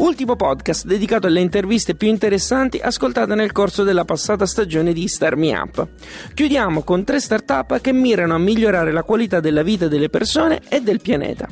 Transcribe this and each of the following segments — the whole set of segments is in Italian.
Ultimo podcast dedicato alle interviste più interessanti ascoltate nel corso della passata stagione di Star Me Up. Chiudiamo con tre start-up che mirano a migliorare la qualità della vita delle persone e del pianeta.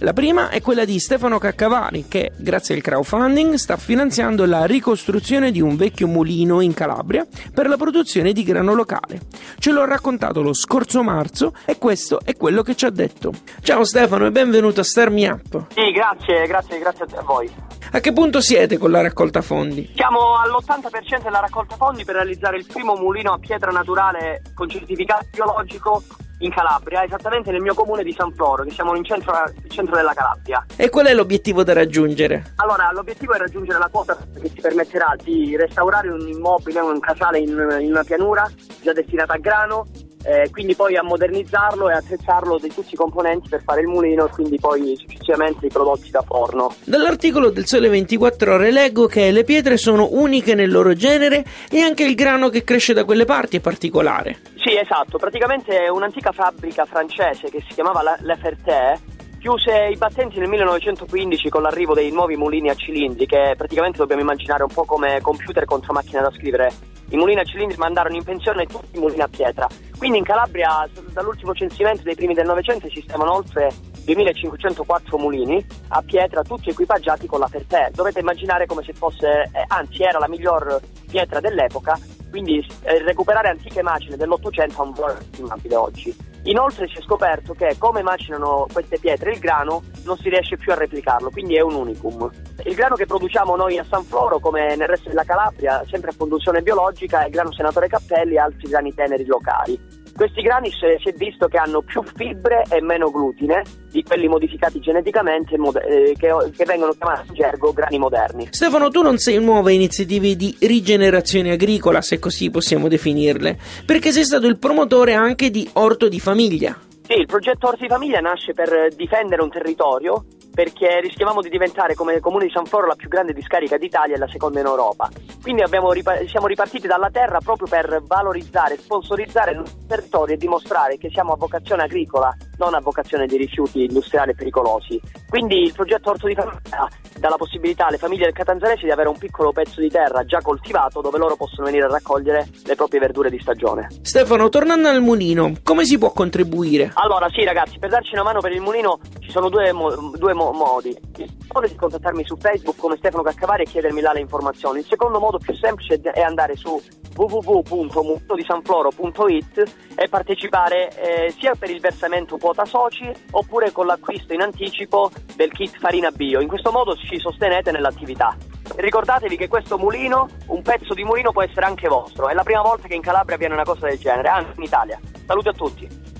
La prima è quella di Stefano Caccavari che, grazie al crowdfunding, sta finanziando la ricostruzione di un vecchio mulino in Calabria per la produzione di grano locale. Ce l'ho raccontato lo scorso marzo e questo è quello che ci ha detto. Ciao Stefano e benvenuto a Star Me Up. Sì, grazie, grazie, grazie a voi. A che punto siete con la raccolta fondi? Siamo all'80% della raccolta fondi per realizzare il primo mulino a pietra naturale con certificato biologico in Calabria, esattamente nel mio comune di San Floro, che siamo in centro, centro della Calabria. E qual è l'obiettivo da raggiungere? Allora, l'obiettivo è raggiungere la quota che ci permetterà di restaurare un immobile, un casale in, in una pianura già destinata a grano eh, quindi poi a modernizzarlo e attrezzarlo di tutti i componenti per fare il mulino e quindi poi successivamente i prodotti da forno. Dall'articolo del Sole 24 Ore leggo che le pietre sono uniche nel loro genere e anche il grano che cresce da quelle parti è particolare. Sì, esatto, praticamente è un'antica fabbrica francese che si chiamava La, La Ferté chiuse i battenti nel 1915 con l'arrivo dei nuovi mulini a cilindri che praticamente dobbiamo immaginare un po' come computer contro macchina da scrivere. I mulini a cilindri mandarono in pensione tutti i mulini a pietra. Quindi in Calabria dall'ultimo censimento dei primi del Novecento esistevano oltre 2504 mulini a pietra tutti equipaggiati con la Ferté. Dovete immaginare come se fosse, eh, anzi era la miglior pietra dell'epoca, quindi eh, recuperare antiche macine dell'Ottocento è un valore estimabile oggi. Inoltre si è scoperto che come macinano queste pietre il grano non si riesce più a replicarlo, quindi è un unicum. Il grano che produciamo noi a San Floro, come nel resto della Calabria, sempre a produzione biologica, è il grano senatore Cappelli e altri grani teneri locali. Questi grani si è visto che hanno più fibre e meno glutine di quelli modificati geneticamente eh, che, che, vengono chiamati in gergo grani moderni. Stefano, tu non sei nuove iniziative di rigenerazione agricola, se così possiamo definirle, perché sei stato il promotore anche di Orto di Famiglia. Sì, il progetto Orto di Famiglia nasce per difendere un territorio perché rischiavamo di diventare come comune di San Floro la più grande discarica d'Italia e la seconda in Europa. Quindi rip- siamo ripartiti dalla terra proprio per valorizzare, sponsorizzare il territorio e dimostrare che siamo a vocazione agricola, non a vocazione di rifiuti industriali pericolosi. Quindi il progetto Orto di Famiglia dà la possibilità alle famiglie del Catanzarese di avere un piccolo pezzo di terra già coltivato dove loro possono venire a raccogliere le proprie verdure di stagione. Stefano, tornando al mulino, come si può contribuire? Allora, sì ragazzi, per darci una mano per il mulino ci sono due, mo- due mo- modi. Il modo è di contattarmi su Facebook come Stefano Caccavari e chiedermi là le informazioni. Il secondo modo più semplice è andare su www.mutodisanfloro.it e partecipare eh, sia per il versamento quota soci oppure con l'acquisto in anticipo del kit farina bio. In questo modo ci sostenete nell'attività. Ricordatevi che questo mulino, un pezzo di mulino può essere anche vostro. È la prima volta che in Calabria avviene una cosa del genere, anzi in Italia. Saluti a tutti.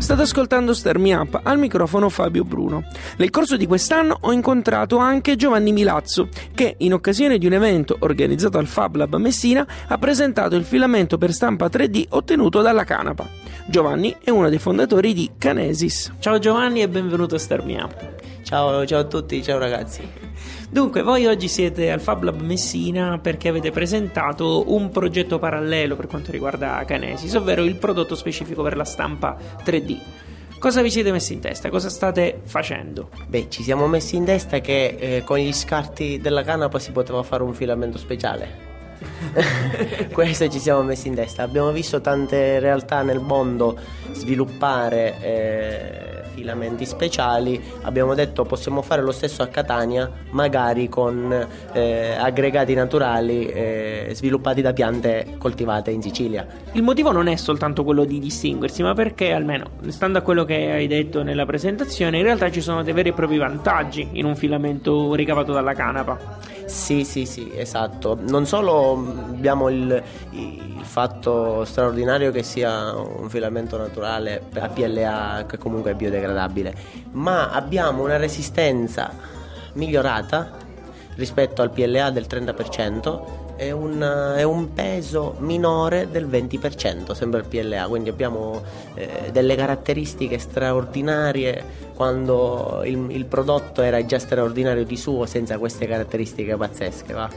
State ascoltando Star Me Up, al microfono Fabio Bruno. Nel corso di quest'anno ho incontrato anche Giovanni Milazzo, che in occasione di un evento organizzato al Fab Lab Messina ha presentato il filamento per stampa 3D ottenuto dalla canapa. Giovanni è uno dei fondatori di Canesis. Ciao Giovanni e benvenuto a Star Me Up. Ciao, ciao a tutti, ciao ragazzi. Dunque, voi oggi siete al Fab Lab Messina perché avete presentato un progetto parallelo per quanto riguarda Canesis, ovvero il prodotto specifico per la stampa 3D. Cosa vi siete messi in testa? Cosa state facendo? Beh, ci siamo messi in testa che eh, con gli scarti della canapa si poteva fare un filamento speciale. Questo ci siamo messi in testa. Abbiamo visto tante realtà nel mondo sviluppare eh, filamenti speciali. Abbiamo detto possiamo fare lo stesso a Catania, magari con eh, aggregati naturali eh, sviluppati da piante coltivate in Sicilia. Il motivo non è soltanto quello di distinguersi, ma perché almeno, stando a quello che hai detto nella presentazione, in realtà ci sono dei veri e propri vantaggi in un filamento ricavato dalla canapa. Sì, sì, sì, esatto. Non solo abbiamo il, il, fatto straordinario che sia un filamento naturale a PLA che comunque è biodegradabile, ma abbiamo una resistenza migliorata rispetto al PLA del 30% è un, è un, peso minore del 20%, sembra il PLA, quindi abbiamo eh, delle caratteristiche straordinarie quando il, il, prodotto era già straordinario di suo senza queste caratteristiche pazzesche. Va?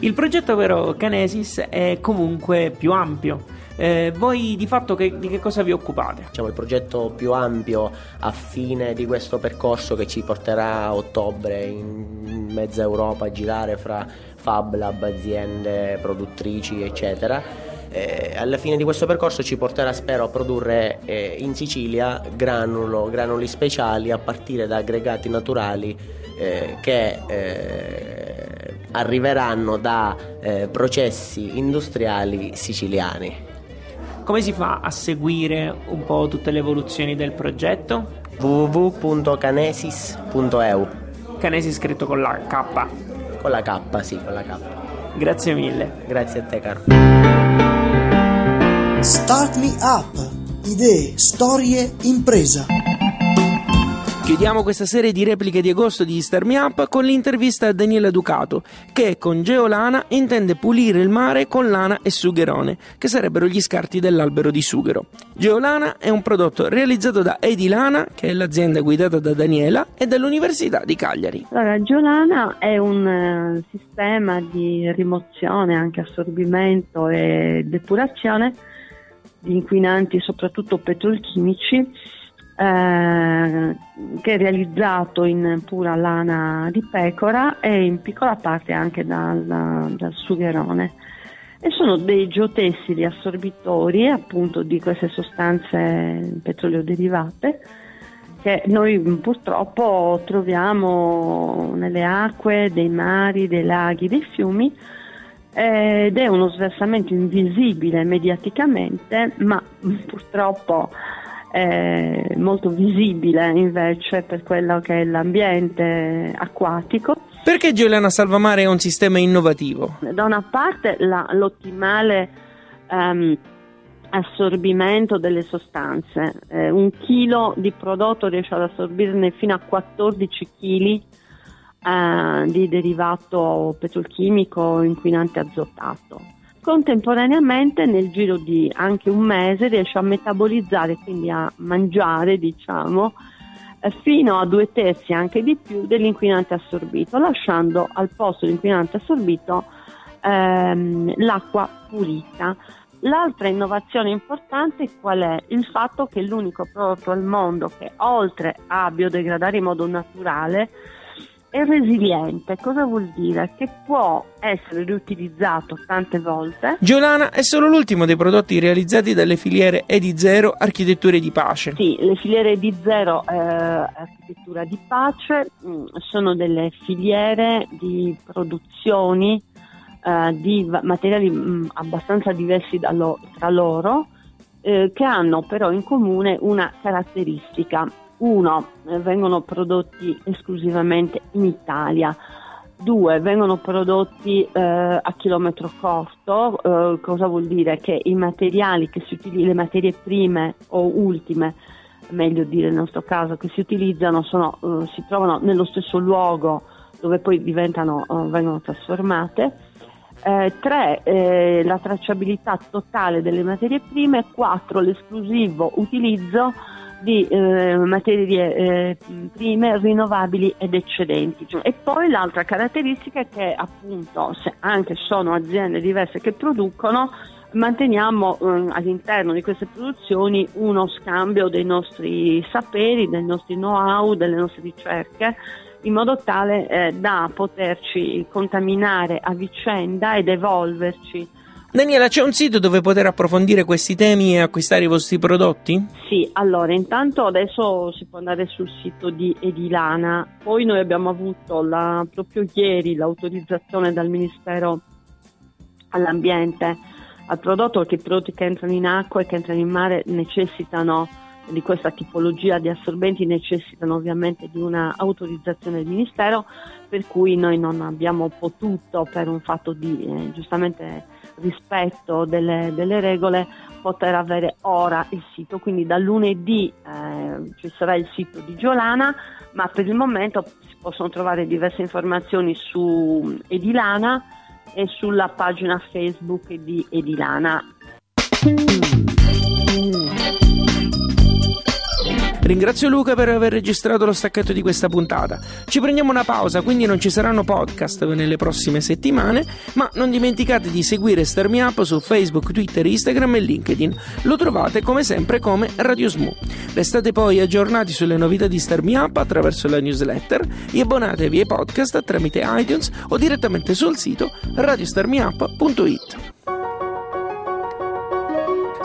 Il progetto però Canesis è comunque più ampio. Eh, voi di fatto che, di che cosa vi occupate? Diciamo il progetto più ampio a fine di questo percorso che ci porterà a ottobre in mezza Europa a girare fra Fab Lab, aziende produttrici eccetera eh, alla fine di questo percorso ci porterà spero a produrre eh, in Sicilia granulo, granuli speciali a partire da aggregati naturali eh, che eh, arriveranno da eh, processi industriali siciliani. Come si fa a seguire un po' tutte le evoluzioni del progetto? www.canesis.eu Canesis scritto con la K. Con la K, sì, con la K. Grazie mille. Grazie a te, caro. Start Me Up. Idee, storie, impresa. Chiudiamo questa serie di repliche di agosto di Star Me Up con l'intervista a Daniela Ducato, che con Geolana intende pulire il mare con lana e sugherone, che sarebbero gli scarti dell'albero di sughero. Geolana è un prodotto realizzato da Edilana, che è l'azienda guidata da Daniela, e dall'Università di Cagliari. Allora, Geolana è un uh, sistema di rimozione, anche assorbimento e depurazione di inquinanti, soprattutto petrolchimici eh, che è realizzato in pura lana di pecora e in piccola parte anche dal, dal sugherone. E sono dei geotessili assorbitori appunto di queste sostanze petrolio derivate che noi purtroppo troviamo nelle acque dei mari, dei laghi, dei fiumi ed è uno sversamento invisibile mediaticamente ma purtroppo eh, molto visibile invece per quello che è l'ambiente acquatico. Perché Giuliana Salvamare è un sistema innovativo? Da una parte la, l'ottimale um, assorbimento delle sostanze, eh, un chilo di prodotto riesce ad assorbirne fino a 14 kg eh, di derivato petrolchimico inquinante azotato contemporaneamente nel giro di anche un mese riesce a metabolizzare, quindi a mangiare, diciamo, eh, fino a due terzi, anche di più, dell'inquinante assorbito, lasciando al posto dell'inquinante assorbito ehm, l'acqua pulita. L'altra innovazione importante qual è? Il fatto che l'unico prodotto al mondo che oltre a biodegradare in modo naturale è resiliente, cosa vuol dire? Che può essere riutilizzato tante volte. Giolana è solo l'ultimo dei prodotti realizzati dalle filiere Edi Zero Architetture di Pace. Sì, le filiere Edi Zero eh, Architettura di Pace mh, mm, sono delle filiere di produzioni eh, di materiali mh, mm, abbastanza diversi lo, tra loro, eh, che hanno però in comune una caratteristica uno, eh, vengono prodotti esclusivamente in Italia. Due, vengono prodotti eh, a chilometro corto, eh, cosa vuol dire? Che i materiali che si utilizzano, le materie prime o ultime, meglio dire nel nostro caso, che si utilizzano sono, eh, si trovano nello stesso luogo dove poi eh, vengono trasformate. Eh, tre, eh, la tracciabilità totale delle materie prime. Quattro, l'esclusivo utilizzo di eh, materie eh, prime rinnovabili ed eccedenti. E poi l'altra caratteristica è che appunto, se anche sono aziende diverse che producono, manteniamo eh, all'interno di queste produzioni uno scambio dei nostri saperi, dei nostri know-how, delle nostre ricerche in modo tale eh, da poterci contaminare a vicenda ed evolverci Daniela, c'è un sito dove poter approfondire questi temi e acquistare i vostri prodotti? Sì, allora intanto adesso si può andare sul sito di Edilana, poi noi abbiamo avuto la, proprio ieri l'autorizzazione dal Ministero all'ambiente al prodotto perché i prodotti che entrano in acqua e che entrano in mare necessitano di questa tipologia di assorbenti necessitano ovviamente di una autorizzazione del Ministero, per cui noi non abbiamo potuto, per un fatto di eh, giustamente rispetto delle, delle, regole, poter avere ora il sito. Quindi da lunedì eh, ci sarà il sito di Giolana, ma per il momento si possono trovare diverse informazioni su Edilana e sulla pagina Facebook di Edilana. Ringrazio Luca per aver registrato lo stacchetto di questa puntata. Ci prendiamo una pausa, quindi non ci saranno podcast nelle prossime settimane, ma non dimenticate di seguire Starmi Up su Facebook, Twitter, Instagram e LinkedIn. Lo trovate come sempre come Radio Smoo. Restate poi aggiornati sulle novità di Starmi Up attraverso la newsletter e abbonatevi ai podcast tramite iTunes o direttamente sul sito radiostarmiup.it.